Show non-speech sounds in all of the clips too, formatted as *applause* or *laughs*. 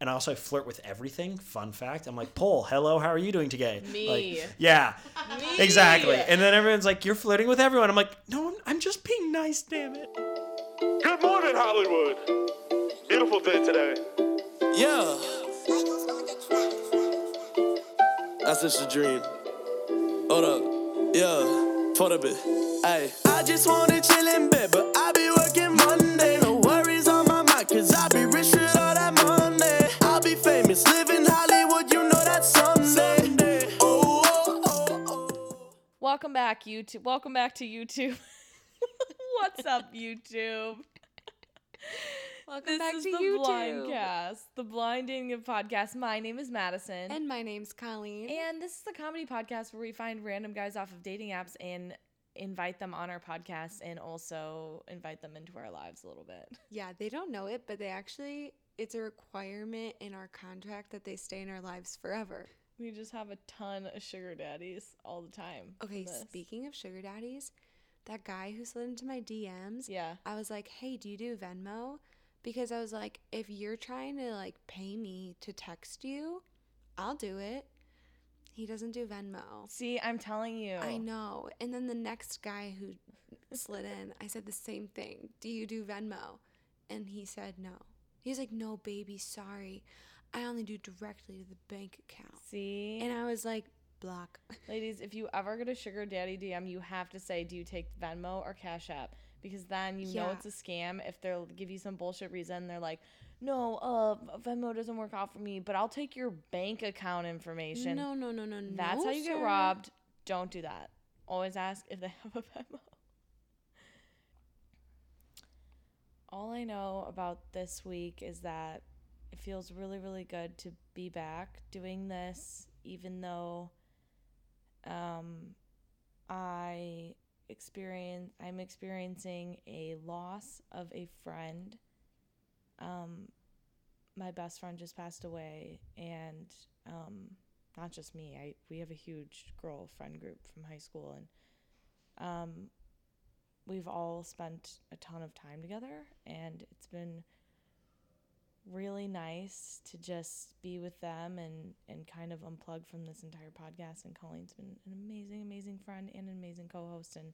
and also I flirt with everything. Fun fact. I'm like, Paul, hello, how are you doing today? Me. Like, yeah. Me. Exactly. And then everyone's like, you're flirting with everyone. I'm like, no, I'm, I'm just being nice, damn it. Good morning, Hollywood. Beautiful day today. Yeah. That's just a dream. Hold up. Yeah. For the bit. Hey. I just wanna chill in bed, Welcome back, YouTube. Welcome back to YouTube. *laughs* What's up, YouTube? Welcome This back is to the YouTube. Blindcast, the blinding of podcast. My name is Madison, And my name's Colleen. and this is the comedy podcast where we find random guys off of dating apps and invite them on our podcast, and also invite them into our lives a little bit. *laughs* yeah, they don't know it, but they actually, it's a requirement in our contract that they stay in our lives forever. We just have a ton of sugar daddies all the time. Okay, speaking of sugar daddies, that guy who slid into my DMs, Yeah. I was like, hey, do you do Venmo? Because I was like, if you're trying to like pay me to text you, I'll do it. He doesn't do Venmo. See, I'm telling you. I know. And then the next guy who slid in, I said the same thing. Do you do Venmo? And he said no. He's like, no, baby, sorry. I only do directly to the bank account. See, And I was like, block. *laughs* ladies, if you ever get a sugar daddy DM, you have to say, "Do you take Venmo or Cash App?" Because then you know it's a scam. If they'll give you some bullshit reason, they're like, "No, uh, Venmo doesn't work out for me, but I'll take your bank account information." No, no, no, no, no. That's how you get robbed. Don't do that. Always ask if they *laughs* have a Venmo. All I know about this week is that feels really, really good to be back doing this, even though um, I experience I'm experiencing a loss of a friend. Um, my best friend just passed away, and um, not just me. I we have a huge girl friend group from high school, and um, we've all spent a ton of time together, and it's been really nice to just be with them and and kind of unplug from this entire podcast. And Colleen's been an amazing, amazing friend and an amazing co-host, and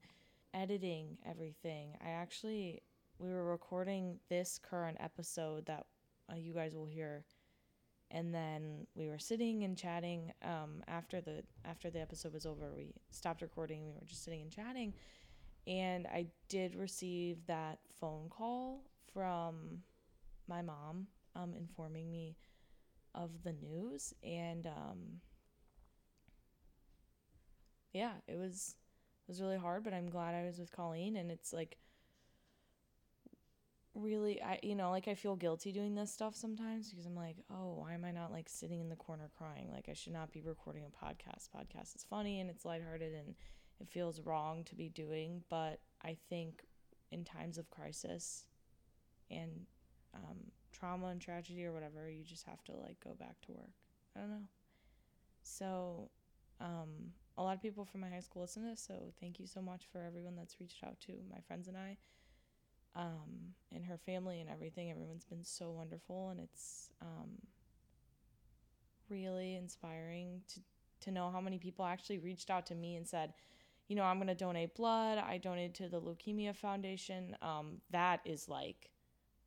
editing everything. I actually we were recording this current episode that uh, you guys will hear and then we were sitting and chatting um, after the after the episode was over we stopped recording we were just sitting and chatting and i did receive that phone call from my mom um, informing me of the news and um, yeah it was it was really hard but i'm glad i was with colleen and it's like really I you know like I feel guilty doing this stuff sometimes because I'm like, "Oh, why am I not like sitting in the corner crying? Like I should not be recording a podcast. Podcast is funny and it's lighthearted and it feels wrong to be doing, but I think in times of crisis and um, trauma and tragedy or whatever, you just have to like go back to work. I don't know. So, um, a lot of people from my high school listen to this, so thank you so much for everyone that's reached out to my friends and I um, and her family and everything. Everyone's been so wonderful, and it's um, really inspiring to to know how many people actually reached out to me and said, you know, I'm gonna donate blood. I donated to the Leukemia Foundation. Um, that is like,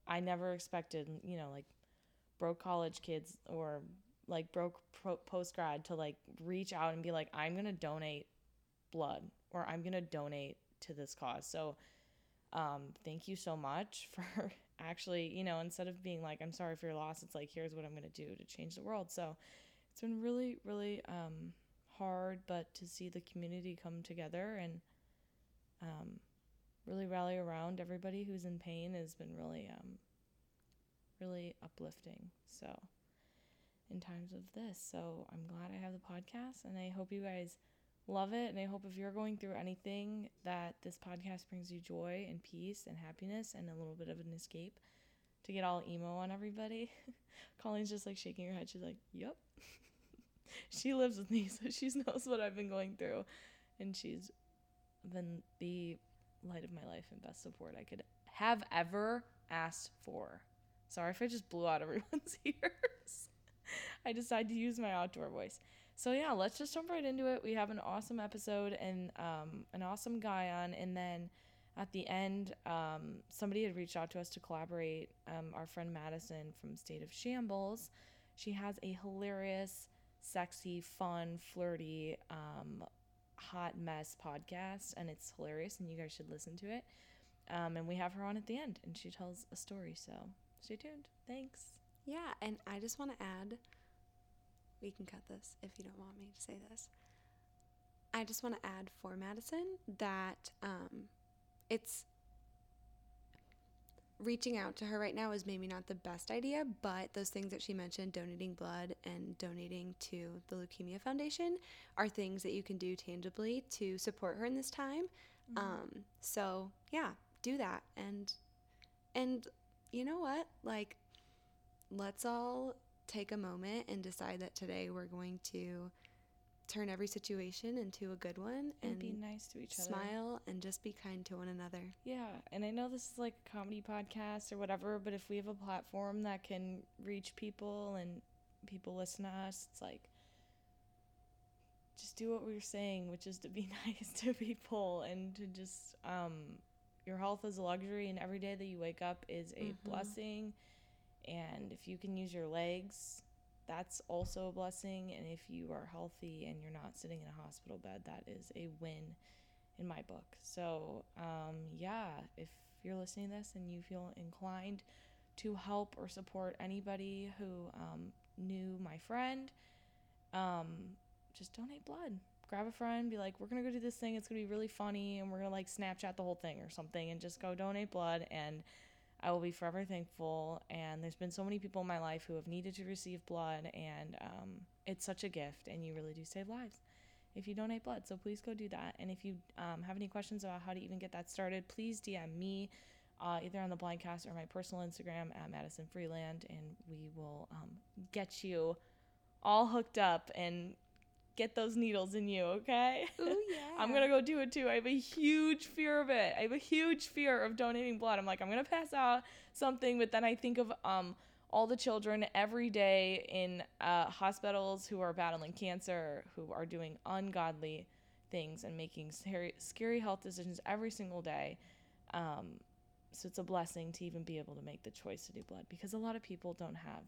I never expected, you know, like broke college kids or like broke post grad to like reach out and be like, I'm gonna donate blood or I'm gonna donate to this cause. So um, thank you so much *laughs* for actually, you know, instead of being like, I'm sorry for your loss, it's like, here's what I'm going to do to change the world. So it's been really, really um, hard, but to see the community come together and um, really rally around everybody who's in pain has been really, um, really uplifting. So in times of this, so I'm glad I have the podcast and I hope you guys love it. And I hope if you're going through anything, that this podcast brings you joy and peace and happiness and a little bit of an escape to get all emo on everybody. *laughs* Colleen's just like shaking her head. She's like, Yep. *laughs* she lives with me, so she knows what I've been going through. And she's been the light of my life and best support I could have ever asked for. Sorry if I just blew out *laughs* everyone's ears. I decided to use my outdoor voice. So yeah, let's just jump right into it. We have an awesome episode and um, an awesome guy on, and then at the end, um, somebody had reached out to us to collaborate. Um, our friend Madison from State of Shambles, she has a hilarious, sexy, fun, flirty, um, hot mess podcast, and it's hilarious, and you guys should listen to it. Um, and we have her on at the end, and she tells a story. So stay tuned. Thanks. Yeah, and I just want to add we can cut this if you don't want me to say this. I just want to add for Madison that um, it's reaching out to her right now is maybe not the best idea, but those things that she mentioned, donating blood and donating to the Leukemia Foundation, are things that you can do tangibly to support her in this time. Um, so yeah, do that and and you know what? Like, let's all take a moment and decide that today we're going to turn every situation into a good one And, and, be nice to each other. smile and just be kind to one another. Yeah, and I know this is like a comedy podcast or whatever, but if we have a platform that can reach people and people listen to us, it's like just do what we are saying, which is to be *laughs* nice to people and to just um your health is a luxury and every day that you wake up is a blessing. And if you can use your legs, that's also a blessing. And if you are healthy and you're not sitting in a hospital bed, that is a win in my book. So, um, yeah, if you're listening to this and you feel inclined to help or support anybody who um, knew my friend, um, just donate blood. Grab a friend, be like, we're gonna go do this thing. It's gonna be really funny, and we're gonna like Snapchat the whole thing or something, and just go donate blood. And I will be forever thankful. And there's been so many people in my life who have needed to receive blood, and um, it's such a gift, and you really do save lives if you donate blood. So please go do that. And if you um, have any questions about how to even get that started, please DM me uh, either on the Blindcast or my personal Instagram at Madison Freeland, and we will um, get you all hooked up and get those needles in you, okay? Ooh, yeah. *laughs* I'm gonna go do it too. I have a huge fear of it. I have a huge fear of donating blood. I'm like, I'm gonna pass out something, but then I think of um all the children every day in uh, hospitals who are battling cancer, who are doing ungodly things and making scary, scary health decisions every single day. Um, so it's a blessing to even be able to make the choice to do blood because a lot of people don't have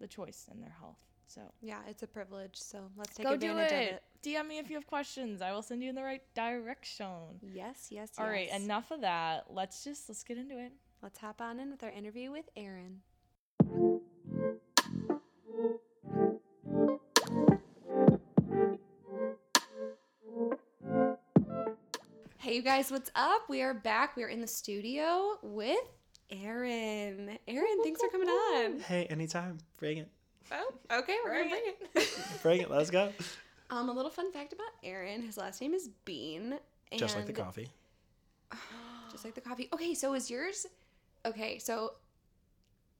the choice in their health. So Yeah, it's a privilege. So let's take go do it. of it. DM me if you have questions. I will send you in the right direction. Yes, yes, All right, yes. enough of that. Let's just let's get into it. Let's hop on in with our interview with Aaron. Hey, you guys, what's up? We are back. We are in the studio with Aaron. Aaron, thanks for coming on. Hey, anytime. Bring it. Oh, okay, we're gonna bring it. Bring it. *laughs* Let's go. um, a little fun fact about Aaron: his last name is Bean. Just like the coffee. *gasps* Just like the coffee. Okay, so is yours? Okay, so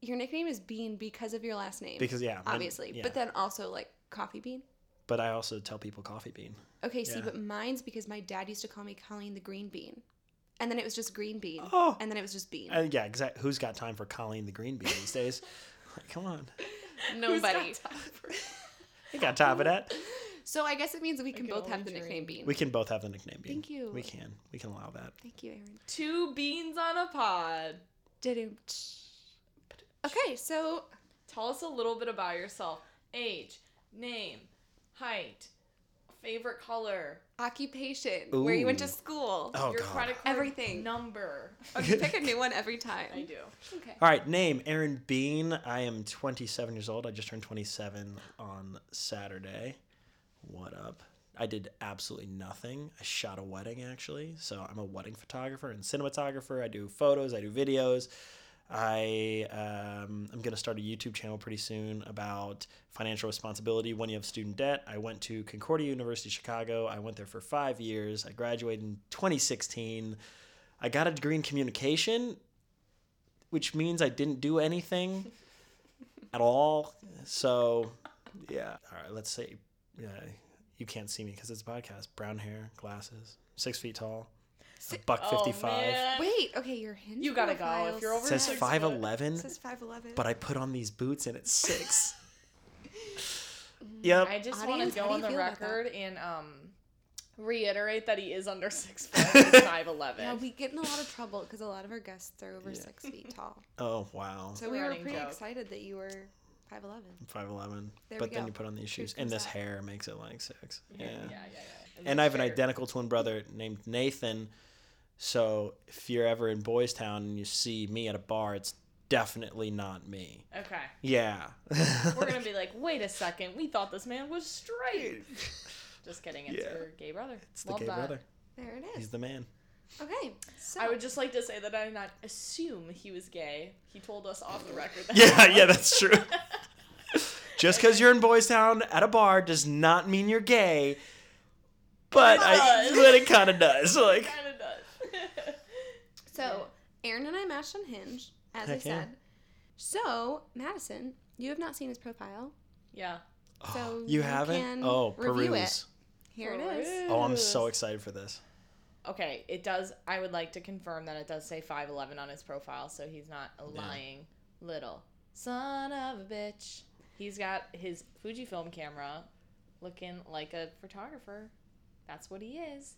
your nickname is Bean because of your last name. Because, yeah, my- obviously. yeah. But then also like Coffee Bean. But I also tell people coffee bean. Okay, see, but mine's because my dad used to call me Colleen the Green Bean, and then it was just Green Bean, Oh. and then it was just Bean. Uh, yeah, exactly. Who's got time for Colleen the green bean these days? *laughs* Like, come on. *laughs* Nobody. *laughs* You got time for that? So I guess it means we can can both have only the nickname dream. Bean. We can both have the nickname bean. Thank you. We can. We can allow that. Thank you, Aaron. Two beans on a pod. Did Okay, so Tell us a little bit about yourself. Age, name, height, favorite color, occupation, where you went to school. Oh, your God. credit card Everything. number. *laughs* Oh, okay, pick a new one every time. I do. Okay. All right, name Aaron Bean. I am 27 years old. I just turned 27 on Saturday. What up? I did absolutely nothing. I shot a wedding actually. So I'm a wedding photographer and cinematographer. I do photos, I do videos. I um, I'm gonna start a YouTube channel pretty soon about financial responsibility when you have student debt. I went to Concordia University Chicago. I went there for five years. I graduated in 2016. I got a degree in communication, which means I didn't do anything *laughs* at all. So, yeah. All right, let's say, yeah, you can't see me because it's a podcast. Brown hair, glasses, six feet tall, a buck Oh, 55. man. Wait, okay, your hinge You gotta go. If you're over It says six five foot. eleven, says 5'11. but I put on these boots and it's six. *laughs* *laughs* Yep. I just want to go on the feel about that? record and um *laughs* reiterate that he is under six foot. Five eleven. Yeah, we get in a lot of trouble because a lot of our guests are over six feet tall. Oh wow. So we were pretty joke. excited that you were five eleven. Five eleven. There But we then go. you put on these shoes, and this out. hair makes it like six. Yeah. yeah, yeah, yeah. And I have an identical twin brother named Nathan. So if you're ever in Boys Town and you see me at a bar, it's definitely not me. Okay. Yeah. We're gonna be *laughs* like, wait a second, we thought this man was straight. Just kidding, it's Yeah. your gay brother. It's the gay that. brother. There it is. He's the man. Okay, so I would just like to say that I did not assume he was gay. He told us off the record. That *laughs* Yeah, yeah, that's true. *laughs* Just because you're in Boys Town at a bar does not mean you're gay. But I, does. but it kind of does. Like, kind of does. So Aaron and I matched on Hinge, as I Heck yeah. said. So Madison, you have not seen his profile, yeah. so *gasps* you haven't? can Oh, review peruse. it. Here it is. Oh, I'm so excited for this. Okay, it does. I would like to confirm that it does say 5'11 on his profile, so he's not a lying little son of a bitch. He's got his Fujifilm camera looking like a photographer. That's what he is.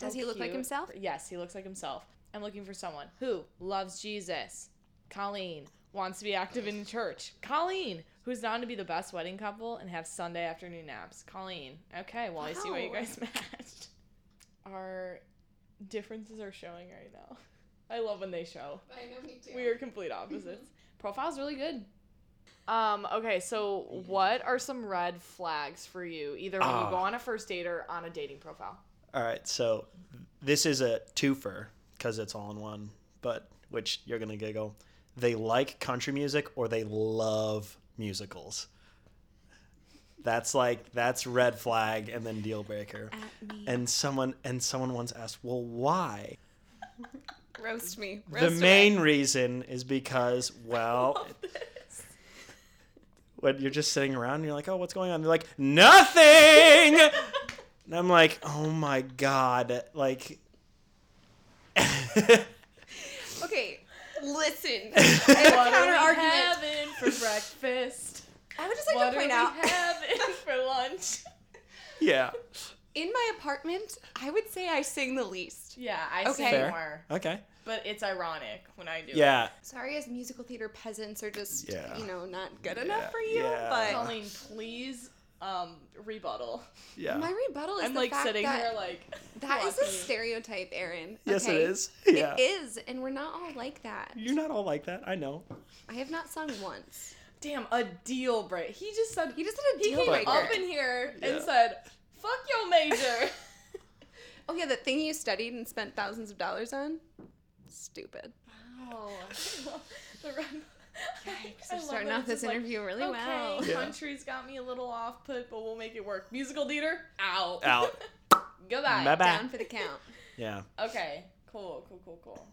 Does he look like himself? Yes, he looks like himself. I'm looking for someone who loves Jesus. Colleen wants to be active in church. Colleen, who's down to be the best wedding couple and have Sunday afternoon naps. Colleen. Okay, well, I see why you guys *laughs* matched. Our differences are showing right now. I love when they show. I know me too. We are complete opposites. *laughs* Profile's really good. Um, okay, so what are some red flags for you, either when you Ah. go on a first date or on a dating profile? All right, so this is a twofer because it's all in one, but which you're gonna giggle. They like country music or they love musicals. That's like that's red flag and then deal breaker. And someone and someone once asked, "Well, why?" *laughs* Roast me. the Roast main away. reason is because *laughs* well, when you're just sitting around and you're like, "Oh, what's going on?" They're like, "Nothing." *laughs* and I'm like, "Oh my god!" Like, Okay, listen. *laughs* What counter are we argument. having for breakfast? I would just like what to point are out we having *laughs* for lunch? yeah, in my apartment, I would say I sing the least. Yeah, I Okay. say Fair. more, okay, but it's ironic when I do. yeah, Sorry, as musical theater peasants are just Yeah. you know not good Yeah, enough for you. yeah. it. But Colleen, please um rebuttal. yeah. my rebuttal is I'm the like fact sitting that here like that is a stereotype, Aaron. yes, it okay? is. *laughs* Yeah, It is, and we're not all like that. you're not all like that. I know. I have not sung once. Damn, a deal break. He just said He just said a he deal came breaker. up in here and said, "Fuck your major." *laughs* *laughs* Oh yeah, that thing you studied and spent thousands of dollars on. Stupid. oh, the red. We're starting off this interview really okay, well. Yeah. country's got me a little off put, but we'll make it work. Musical theater, out. Out. *laughs* Goodbye. Bye bye. Down for the count. Yeah. Okay, cool, cool, cool, cool.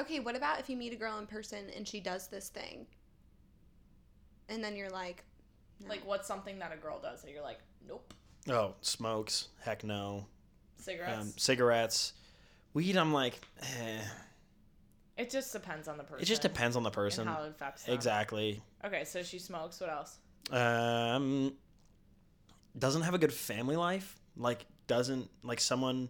Okay, what about if you meet a girl in person and she does this thing? And then you're like, no. Like, what's something that a girl does that you're like, nope. Oh, smokes. Heck no. Cigarettes. Um, cigarettes. Weed. I'm like, eh. It just depends on the person. It just depends on the person. How it affects them. Exactly. Okay, so she smokes. What else? Um, doesn't have a good family life. Like, doesn't like someone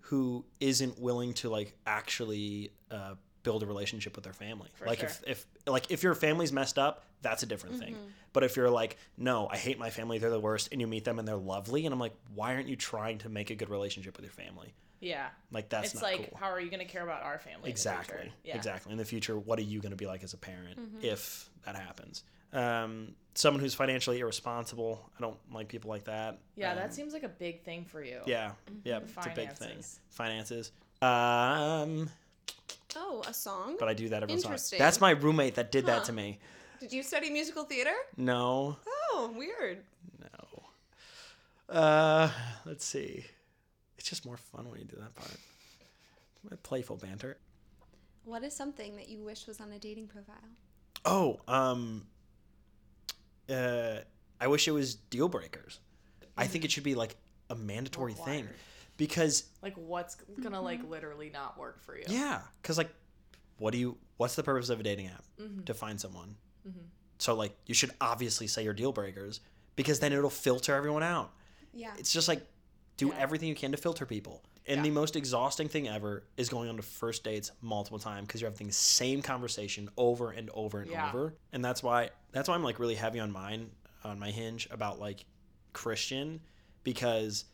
who isn't willing to like actually uh, build a relationship with their family. For like sure. if if like if your family's messed up, that's a different thing. Mm-hmm. But if you're like, no, I hate my family, they're the worst, and you meet them and they're lovely, and I'm like, why aren't you trying to make a good relationship with your family? Yeah. Like that's it's not like, cool. how are you going to care about our family? in the Exactly. Yeah. Exactly. In the future, what are you going to be like as a parent if that happens? Um, someone who's financially irresponsible. I don't like people like that. Yeah, Um, that seems like a big thing for you. Yeah. Yeah. It's a big thing. Finances. Finances. Um, oh, a song? but I do that every time. Interesting. That's my roommate that did Huh. that to me. Did you study musical theater? No. Oh, weird. No. Uh, let's see. It's just more fun when you do that part. Playful banter. What is something that you wish was on a dating profile? Oh, um, uh, I wish it was deal breakers. I think it should be like a mandatory thing, because Like, what's going to, like, literally not work for you? yeah, because like, what do you? What's the purpose of a dating app? Mm-hmm. To find someone. So like you should obviously say your deal breakers because then it'll filter everyone out. Yeah. It's just like do everything you can to filter people. And the most exhausting thing ever is going on to first dates multiple times because you're having the same conversation over and over and Yeah. over. And that's why that's why I'm like really heavy on mine on my hinge about like Christian because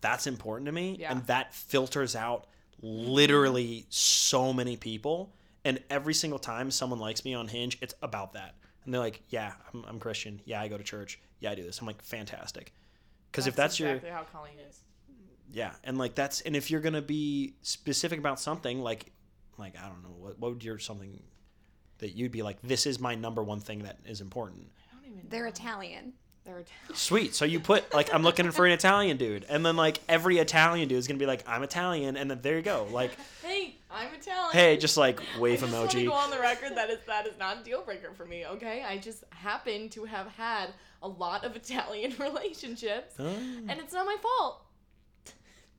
that's important to me Yeah. and that filters out literally so many people and every single time someone likes me on hinge it's about that and they're like yeah i'm, I'm christian yeah i go to church yeah i do this i'm like fantastic because if that's exactly how Colleen is. your yeah and like that's and if you're gonna be specific about something like like i don't know what, what would your something that you'd be like this is my number one thing that is important I don't even. They're Italian. They're Italian. Sweet. So you put like I'm looking for an Italian dude, and then like every Italian dude is gonna be like I'm Italian, and then there you go. Like, *laughs* Hey, I'm Italian. hey, just like wave I just emoji. go on the record that is that is not a deal breaker for me. Okay, I just happen to have had a lot of Italian *laughs* relationships, Oh, and it's not my fault.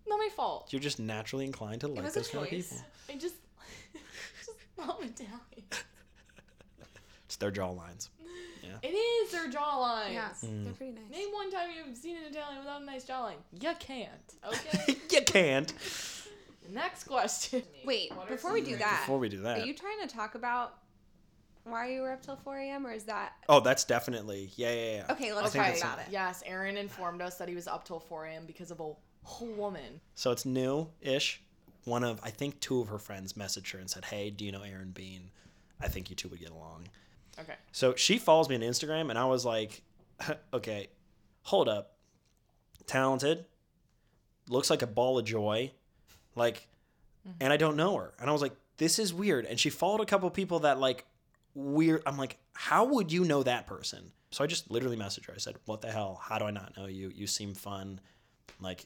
Not my fault. you're just naturally inclined to like those kind of people. I just *laughs* just love Italian. It's their jawlines. It is their jawlines. Yeah. Mm. They're pretty nice. Name one time you've seen an Italian without a nice jawline. You can't. Okay. *laughs* you can't. Next question. *laughs* Wait, before we do that, Before we do that. are you trying to talk about why you were up till 4 a.m. or is that oh, that's definitely yeah, yeah, yeah. okay? Let's think talk that's- about it. Yes, Aaron informed us that he was up till 4 a.m. because of a whole woman. So it's new-ish. One of I think two of her friends messaged her and said, "Hey, do you know Aaron Bean? I think you two would get along." Okay. So she follows me on Instagram, and I was like, *laughs* okay, hold up. Talented, looks like a ball of joy, like, mm-hmm. and I don't know her. And I was like, this is weird. And she followed a couple people that like weird. I'm like, how would you know that person? So I just literally messaged her. I said, what the hell? How do I not know you? You seem fun, like,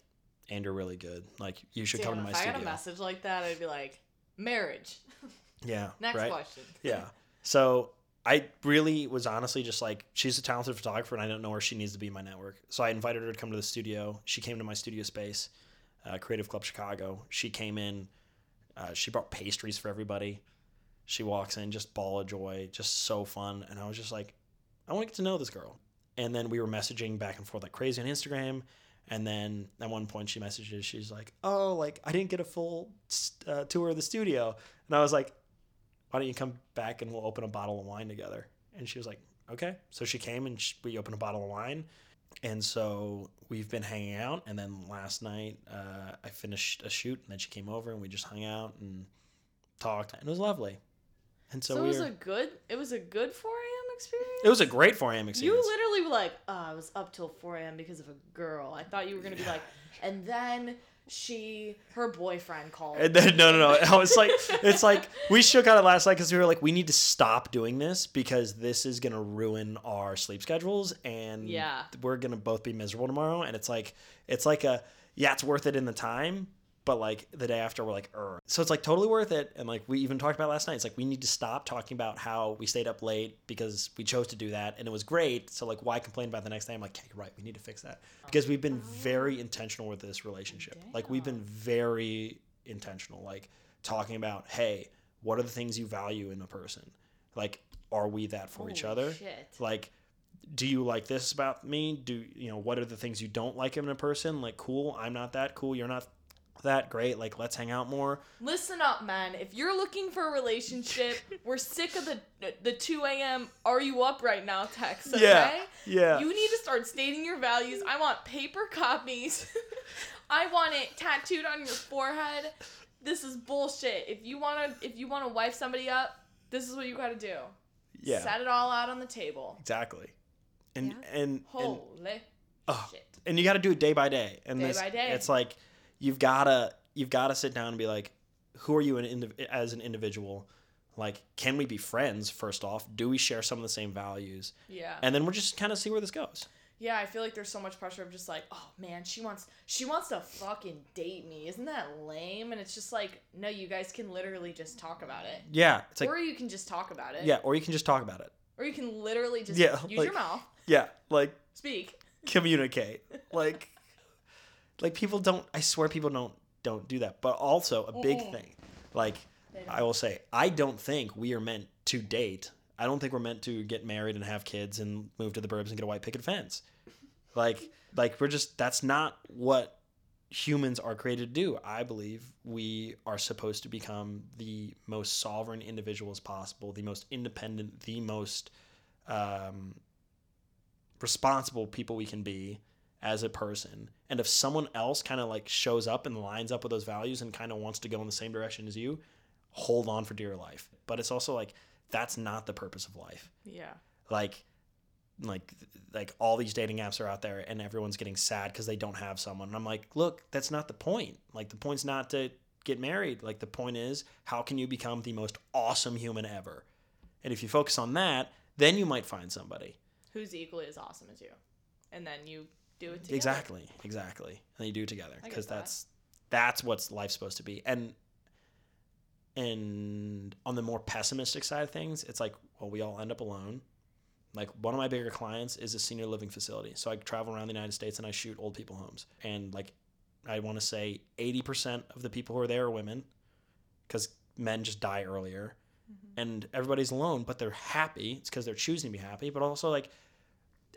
and you're really good. Like, you should come to Damn, my if I got a message like that, I'd be like, marriage. *laughs* Yeah. Next right? question. Yeah. *laughs* So I really was honestly just like, she's a talented photographer and I don't know where she needs to be in my network. So I invited her to come to the studio. She came to my studio space, uh, Creative Club Chicago. She came in, uh, she brought pastries for everybody. She walks in, just ball of joy, just so fun. And I was just like, I want to get to know this girl. And then we were messaging back and forth like crazy on Instagram. And then at one point she messages, she's like, "Oh, like I didn't get a full uh, tour of the studio," and I was like, "Why don't you come back and we'll open a bottle of wine together?" And she was like, "Okay." So she came and sh we opened a bottle of wine, and so we've been hanging out. And then last night uh, I finished a shoot, and then she came over and we just hung out and talked, and it was lovely. And so, So, it we was were, a good. It was a good 4 a.m. experience. it was a great 4 a.m. Experience. You literally were like, oh, I was up till 4 a.m. because of a girl. I thought you were gonna be like, and then she, her boyfriend called. And then no, no, no. I was like, it's like we shook on it last night because we were like, we need to stop doing this because this is gonna ruin our sleep schedules, and Yeah. we're gonna both be miserable tomorrow. And it's like, it's like a yeah, it's worth it in the time, but like the day after, we're like, er. So it's like totally worth it. And like we even talked about last night, it's like we need to stop talking about how we stayed up late because we chose to do that and it was great. So like, why complain about the next day? I'm like, yeah, you're right. We need to fix that because we've been very intentional with this relationship. Like we've been very intentional, like talking about, hey, what are the things you value in a person? Like, are we that for each other? shit. Like, do you like this about me? Do you know what are the things you don't like in a person? Like, cool, I'm not that cool. You're not that great. Like, let's hang out more. Listen up, man. If you're looking for a relationship, *laughs* we're sick of the the 2 a.m. Are you up right now text? Okay? Yeah, yeah. You need to start stating your values. I want paper *laughs* copies. I want it tattooed on your forehead. This is bullshit. If you wanna if you wanna wife somebody up, this is what you gotta do. Yeah, Set it all out on the table. exactly. And Yeah. and and Holy oh, shit. and you got to do it day by day. And Day this, by day. it's like you've gotta you've gotta sit down and be like, who are you an indiv- as an individual? Like, can we be friends? First off, do we share some of the same values? Yeah. And then we'll just kind of see where this goes. Yeah, I feel like there's so much pressure of just like, oh man, she wants she wants to fucking date me. Isn't that lame? And it's just like, no, you guys can literally just talk about it. Yeah, it's like or you can just talk about it. yeah, or you can just talk about it. Or you can literally just Yeah, use like- your mouth, Yeah, like speak. communicate. Like like people don't I swear people don't don't do that. But also a big Mm-mm. thing. Like I will say, I don't think we are meant to date. I don't think we're meant to get married and have kids and move to the burbs and get a white picket fence. Like like we're just that's not what humans are created to do. I believe we are supposed to become the most sovereign individuals possible, the most independent, the most um, responsible people we can be as a person. And if someone else kind of like shows up and lines up with those values and kind of wants to go in the same direction as you, hold on for dear life. But it's also like that's not the purpose of life. Yeah. Like like like all these dating apps are out there and everyone's getting sad cuz they don't have someone. And I'm like, "Look, that's not the point. Like the point's not to get married. Like the point is how can you become the most awesome human ever?" And if you focus on that, then you might find somebody. Who's equally as awesome as you, and then you do it together. Exactly, exactly. And then you do it together because that. that's that's what's life's supposed to be. And and on the more pessimistic side of things, it's like, well, we all end up alone. Like one of my bigger clients is a senior living facility. So I travel around the United States and I shoot old people homes. And like I want to say 80% of the people who are there are women cuz men just die earlier. Mm-hmm. And everybody's alone, but they're happy. It's cuz they're choosing to be happy, but also like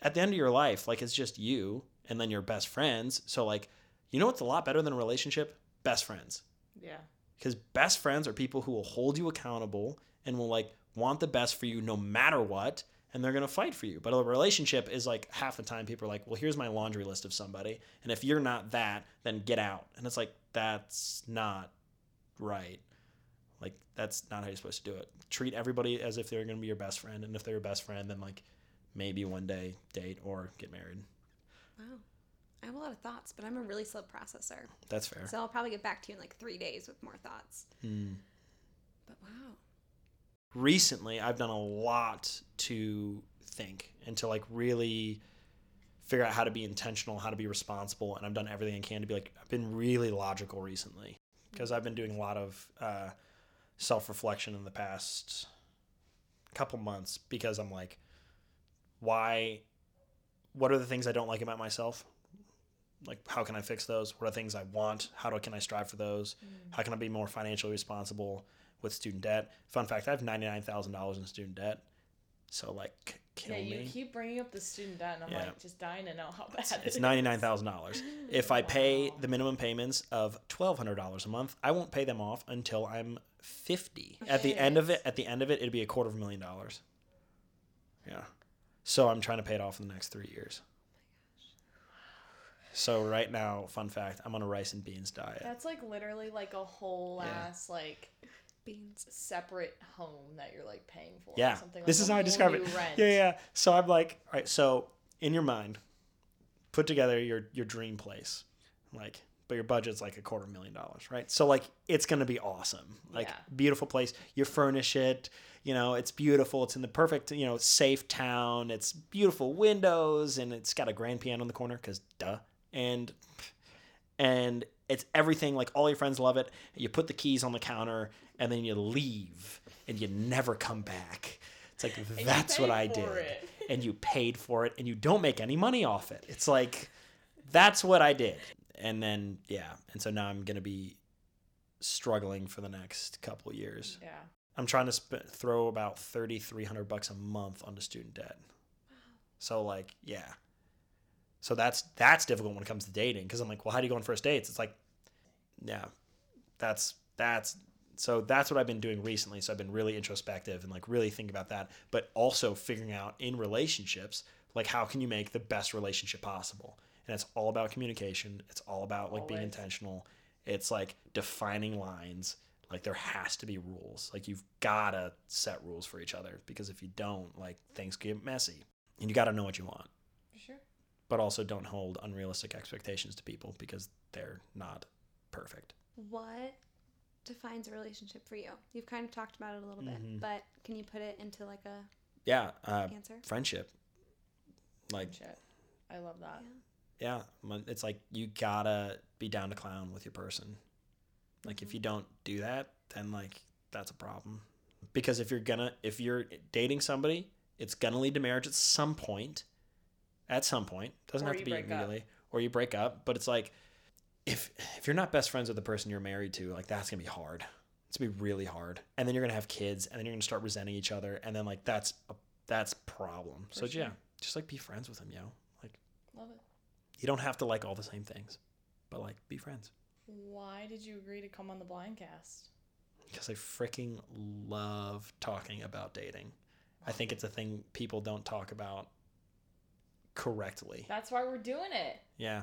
at the end of your life, like it's just you and then your best friends. So like, you know what's a lot better than a relationship? Best friends. Yeah. Because best friends are people who will hold you accountable and will like want the best for you no matter what, and they're gonna fight for you. But a relationship is like half the time people are like, well, here's my laundry list of somebody, and if you're not that, then get out. And it's like that's not right. Like that's not how you're supposed to do it. Treat everybody as if they're gonna be your best friend, and if they're your best friend, then like maybe one day date or get married. Wow. I have a lot of thoughts, but I'm a really slow processor. That's fair. So I'll probably get back to you in like three days with more thoughts. Hmm. But wow. recently I've done a lot to think and to like really figure out how to be intentional, how to be responsible, and I've done everything I can to be like I've been really logical recently because I've been doing a lot of uh, self reflection in the past couple months because I'm like, why? What are the things I don't like about myself? Like, how can I fix those? What are things I want? How do can I strive for those? Mm. How can I be more financially responsible with student debt? Fun fact: I have ninety nine thousand dollars in student debt. So like, kill yeah, you me. keep bringing up the student debt, and I'm Yeah. like just dying to know how bad it It's ninety nine thousand dollars. If I pay the minimum payments of twelve hundred dollars a month, I won't pay them off until I'm fifty. At the end of it, at the end of it, it'd be a quarter of a million dollars. Yeah. So I'm trying to pay it off in the next three years. So right now, fun fact, I'm on a rice and beans diet. That's like literally like a whole Yeah. ass like Beans. separate home that you're like paying for. or Yeah. something this like is how I describe it. Rent. Yeah, yeah. So I'm like, all right. So in your mind, put together your your dream place, like, but your budget's like a quarter million dollars, right? So like, it's gonna be awesome. Like, Yeah. beautiful place. You furnish it. You know, it's beautiful. It's in the perfect, you know, safe town. It's beautiful windows, and it's got a grand piano in the corner, cause duh. And and it's everything like all your friends love it you put the keys on the counter and then you leave and you never come back it's like that's what i did it. and you paid for it and you don't make any money off it it's like that's what i did and then yeah and so now i'm gonna be struggling for the next couple years Yeah. i'm trying to sp- throw about 3300 bucks a month onto student debt so like yeah so that's that's difficult when it comes to dating because I'm like, well, how do you go on first dates? It's like, yeah, that's that's so that's what I've been doing recently. So I've been really introspective and like really thinking about that, but also figuring out in relationships like how can you make the best relationship possible? And it's all about communication. It's all about like being intentional. It's like defining lines. Like there has to be rules. Like you've gotta set rules for each other because if you don't, like things get messy. And you gotta know what you want sure. but also don't hold unrealistic expectations to people because they're not perfect. What defines a relationship for you? You've kind of talked about it a little bit, Mhm. but can you put it into like a Yeah, uh, answer? friendship. Like, Shit. I love that. yeah, mon- it's like you gotta be down to clown with your person. Like, if you mm-hmm. don't do that, then like that's a problem. Because if you're gonna, if you're dating somebody, it's gonna lead to marriage at some point. At some point, doesn't Or have to be break up. immediately, or you break up. But it's like, if if you're not best friends with the person you're married to, like that's gonna be hard. It's gonna be really hard, and then you're gonna have kids, and then you're gonna start resenting each other, and then like that's a that's problem. so sure. yeah, just like be friends with him, yo. Like Love it. You don't have to like all the same things, but like be friends. Why did you agree to come on the blind cast? Because I freaking love talking about dating. I think it's a thing people don't talk about correctly. That's why we're doing it. Yeah,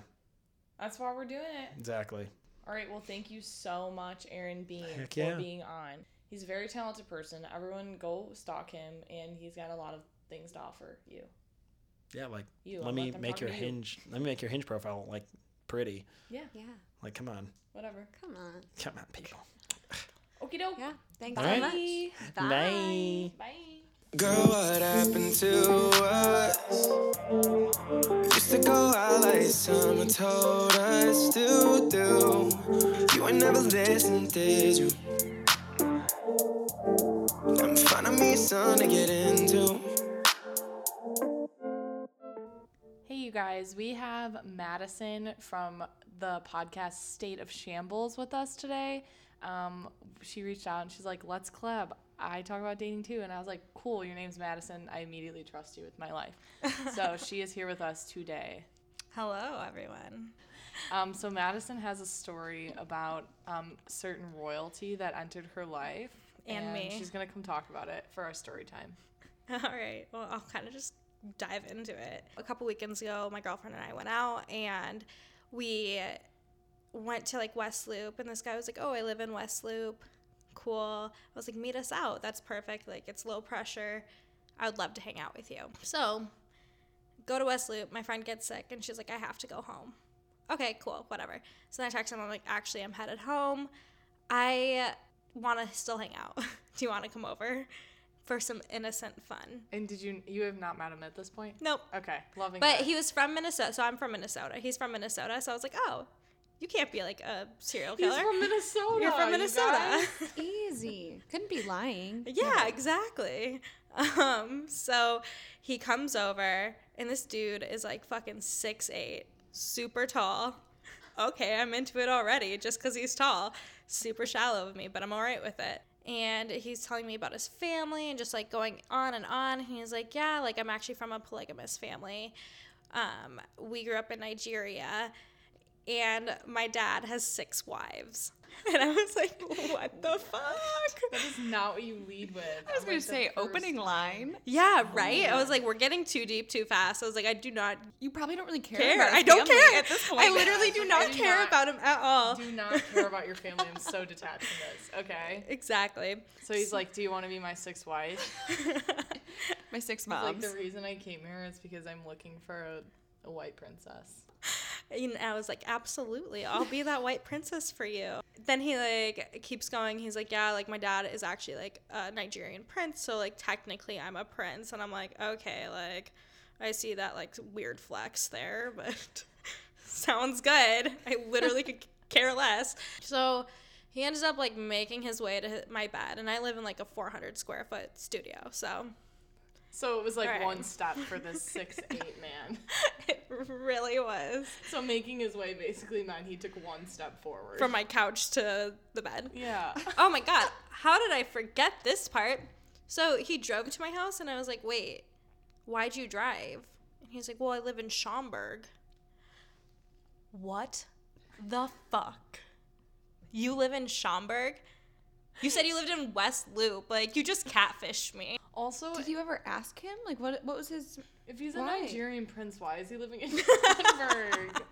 That's why we're doing it. exactly. All right. Well, thank you so much, Aaron Bean, Heck for being on. He's a very talented person. Everyone go stalk him, and he's got a lot of things to offer you. Yeah, like You, let me let make your to you. hinge. Let me make your hinge profile like pretty. Yeah. Yeah. Like come on, Whatever. Come on. come on, people. Okie doke. Yeah. Thanks All so much. Bye. Bye. Girl, what happened to us? Used to go out like summer told us to do. You ain't never listened, did you? I'm finding me something to get into. You guys, we have Madison from the podcast State of Shambles with us today. Um, she reached out and she's like, let's collab. I talk about dating too. And I was like, cool, your name's Madison. I immediately trust you with my life. *laughs* so she is here with us today. Hello, everyone. Um, so Madison has a story about um, certain royalty that entered her life. And me. She's going to come talk about it for our story time. *laughs* All right. Well, I'll kind of just dive into it. A couple weekends ago, my girlfriend and I went out and we went to like West Loop, and this guy was like, "Oh, I live in West Loop. Cool." I was like, "Meet us out. That's perfect. Like, it's low pressure. I would love to hang out with you." So, go to West Loop. My friend gets sick, and she's like, "I have to go home." Okay, cool, whatever. So then I text him. I'm like, "Actually, I'm headed home. I want to still hang out. *laughs* Do you want to come over?" For some innocent fun. And did you, you have not met him at this point? Nope. Okay, loving But that. he was from Minnesota, so I'm from Minnesota. He's from Minnesota, so I was like, oh, you can't be like a serial killer. He's from *laughs* Minnesota. You're from Minnesota. guys. *laughs* Easy. Couldn't be lying. yeah, exactly. *laughs* Um, so he comes over, and this dude is like fucking six eight, super tall. Okay, I'm into it already just because he's tall. Super shallow of me, but I'm all right with it. And he's telling me about his family and just like going on and on. And he's like, Yeah, like I'm actually from a polygamous family. Um, we grew up in Nigeria, and my dad has six wives. *laughs* And I was like, What the fuck? That is not what you lead with. I was going to say opening line. Yeah, right? I was like, We're getting too deep too fast. I was like, I do not You probably don't really care. care. about I don't family care at this point. I literally do *laughs* not do care not- about him at all. Do not care about your family. I'm so *laughs* detached from this. Okay. Exactly. So he's like, "Do you want to be my sixth wife?" My sixth He's like, the reason I came here is because I'm looking for a, a white princess. And I was like, absolutely, I'll be that white princess for you. Then he like keeps going. He's like, yeah, like my dad is actually like a Nigerian prince, so like technically I'm a prince. And I'm like, okay, like I see that like weird flex there, *laughs* but sounds good. I literally could *laughs* care less. So he ends up like making his way to my bed, and I live in like a 400 square foot studio, so So it was like Right. one step for this *laughs* six eight man. it really was So making his way basically meant he took one step forward. from my couch to the bed. yeah. oh my god, how did I forget this part? So he drove to my house, and I was like, wait, why'd you drive? And he's like, well, I live in Schaumburg. What the fuck? You live in Schaumburg? You said you lived in West Loop. Like, you just catfished me. Also, Did you ever ask him? Like, what? What was his? if he's a Nigerian prince, why is he living in *laughs* Schaumburg? *laughs*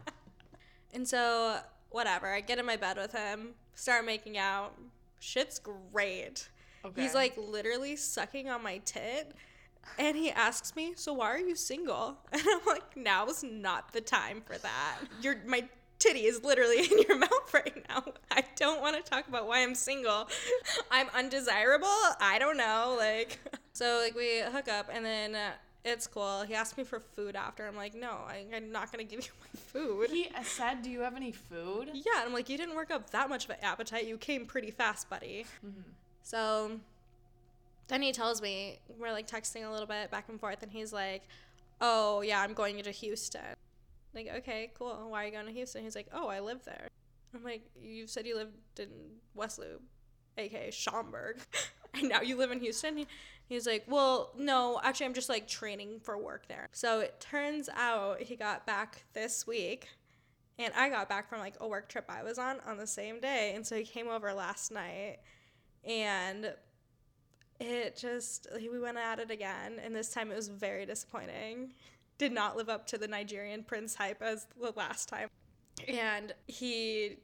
And so, whatever, I get in my bed with him, start making out. Shit's great. Okay. He's like literally sucking on my tit. And he asks me, "So why are you single?" *laughs* And I'm like, "Now is not the time for that. Your my titty is literally in your mouth right now. I don't want to talk about why I'm single. I'm undesirable. I don't know. Like, so like we hook up, and then uh, it's cool. He asked me for food after. I'm like, "No, I, I'm not gonna give you *laughs* my food." he said, "Do you have any food?" Yeah, and I'm like, you didn't work up that much of an appetite. You came pretty fast, buddy. Mm-hmm. So then he tells me, we're like texting a little bit back and forth, and he's like, oh, yeah, I'm going to Houston. Like, okay, cool. Why are you going to Houston? He's like, oh, I live there. I'm like, you said you lived in West Loop. Aka Schaumburg, *laughs* and now you live in Houston. He- He's like, well, no, actually, I'm just like training for work there. So it turns out he got back this week, and I got back from like a work trip I was on on the same day. And so he came over last night, and it just, we went at it again. And this time it was very disappointing. Did not live up to the Nigerian prince hype as the last time. And he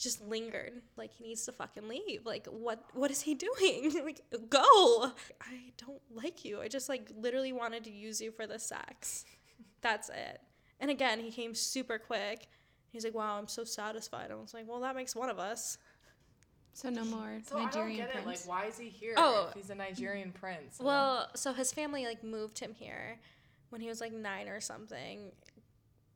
just lingered like he needs to fucking leave like what what is he *laughs* doing *laughs* like go i don't like you i just like literally wanted to use you for the sex that's it and again he came super quick he's like wow i'm so satisfied i was like well that makes one of us So no more So I don't Nigerian get it. Like, prince. why is he here? Oh. he's a Nigerian prince. I well so his family like moved him here when he was like nine or something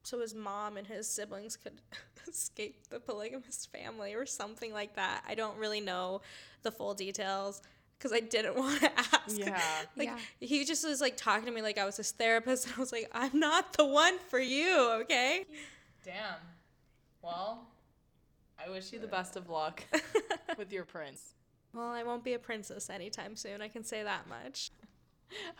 so his mom and his siblings could *laughs* escape the polygamous family or something like that i don't really know the full details because i didn't *laughs* want to ask Yeah. like Yeah. he just was like talking to me like i was his therapist and i was like i'm not the one for you okay Damn. Well, I wish you the best of luck *laughs* with your prince. well i won't be a princess anytime soon i can say that much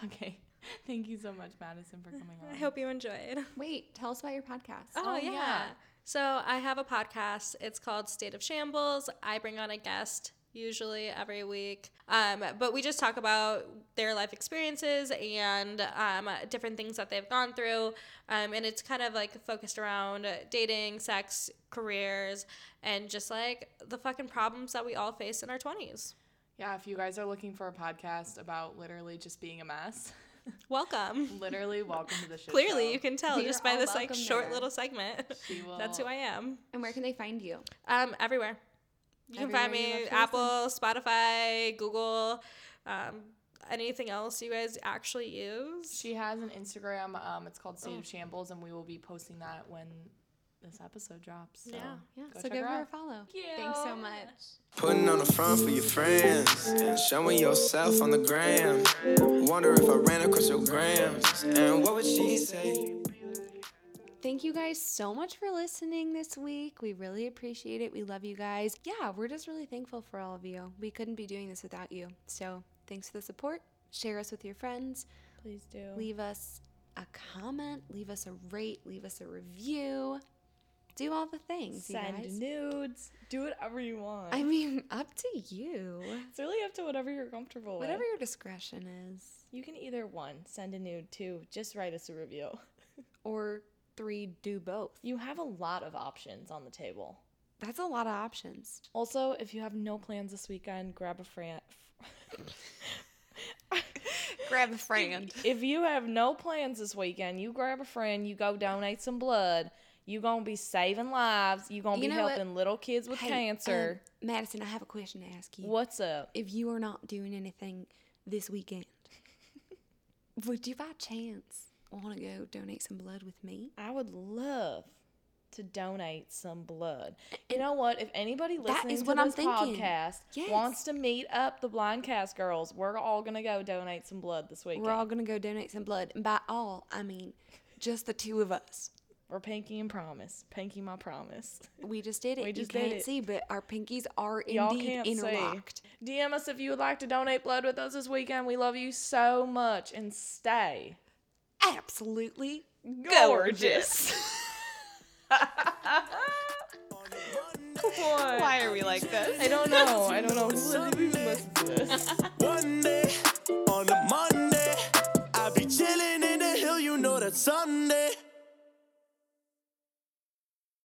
Okay. *laughs* Thank you so much, Madison, for coming on. i hope you enjoyed Wait, tell us about your podcast. Oh, Oh, yeah. yeah. So I have a podcast. It's called State of Shambles. I bring on a guest usually every week. Um, but we just talk about their life experiences and um, different things that they've gone through. Um, and it's kind of like focused around dating, sex, careers, and just like the fucking problems that we all face in our 20s. Yeah, if you guys are looking for a podcast about literally just being a mess, Welcome. literally welcome to the show. Clearly, you can tell You're just by this like short there. little segment. She will. *laughs* That's who I am. And where can they find you? Um, everywhere. You can find me love to Apple, Spotify, Google, um, anything else you guys actually use. She has an Instagram. Um, it's called State Oh. of Shambles, and we will be posting that when this episode drops. So Yeah. Yeah, go so give her her a out. follow. Thanks so much. Putting on the front for your friends and showing yourself on the gram. Wonder if I ran across your grams and what would she say? Thank you guys so much for listening this week. We really appreciate it. We love you guys. Yeah, we're just really thankful for all of you. We couldn't be doing this without you. So thanks for the support. Share us with your friends. Please do. Leave us a comment. Leave us a rate. Leave us a review. Do all the things, you Send nudes. Do whatever you want. I mean, up to you. it's really up to whatever you're comfortable Whatever with. Whatever your discretion is. You can either one, send a nude, two, just write us a review. *laughs* Or three, do both. You have a lot of options on the table. That's a lot of options. Also, if you have no plans this weekend, grab a friend. *laughs* Grab a friend. if you have no plans this weekend, you grab a friend, you go donate some blood. You gonna be saving lives. You gonna You be know what? helping little kids with Hey, cancer. um, Madison, I have a question to ask you. What's up? if you are not doing anything this weekend, *laughs* would you by chance want to go donate some blood with me? I would love to donate some blood. You know what? If anybody listening to what I'm this podcast Yes. wants to meet up the blind cast girls, we're all gonna go donate some blood this weekend. We're all going to go donate some blood. And by all, I mean just the two of us. Or Pinky and Promise. Pinky, my promise. *laughs* We just did it. We just you did can't it. see, but our pinkies are Y'all indeed can't interlocked. see. DM us if you would like to donate blood with us this weekend. We love you so much and stay Absolutely gorgeous. *laughs* Why are we like this? I don't know. I don't know. Who who listens to this? One day on a Monday, I'll be chilling in the hill, you know that Sunday.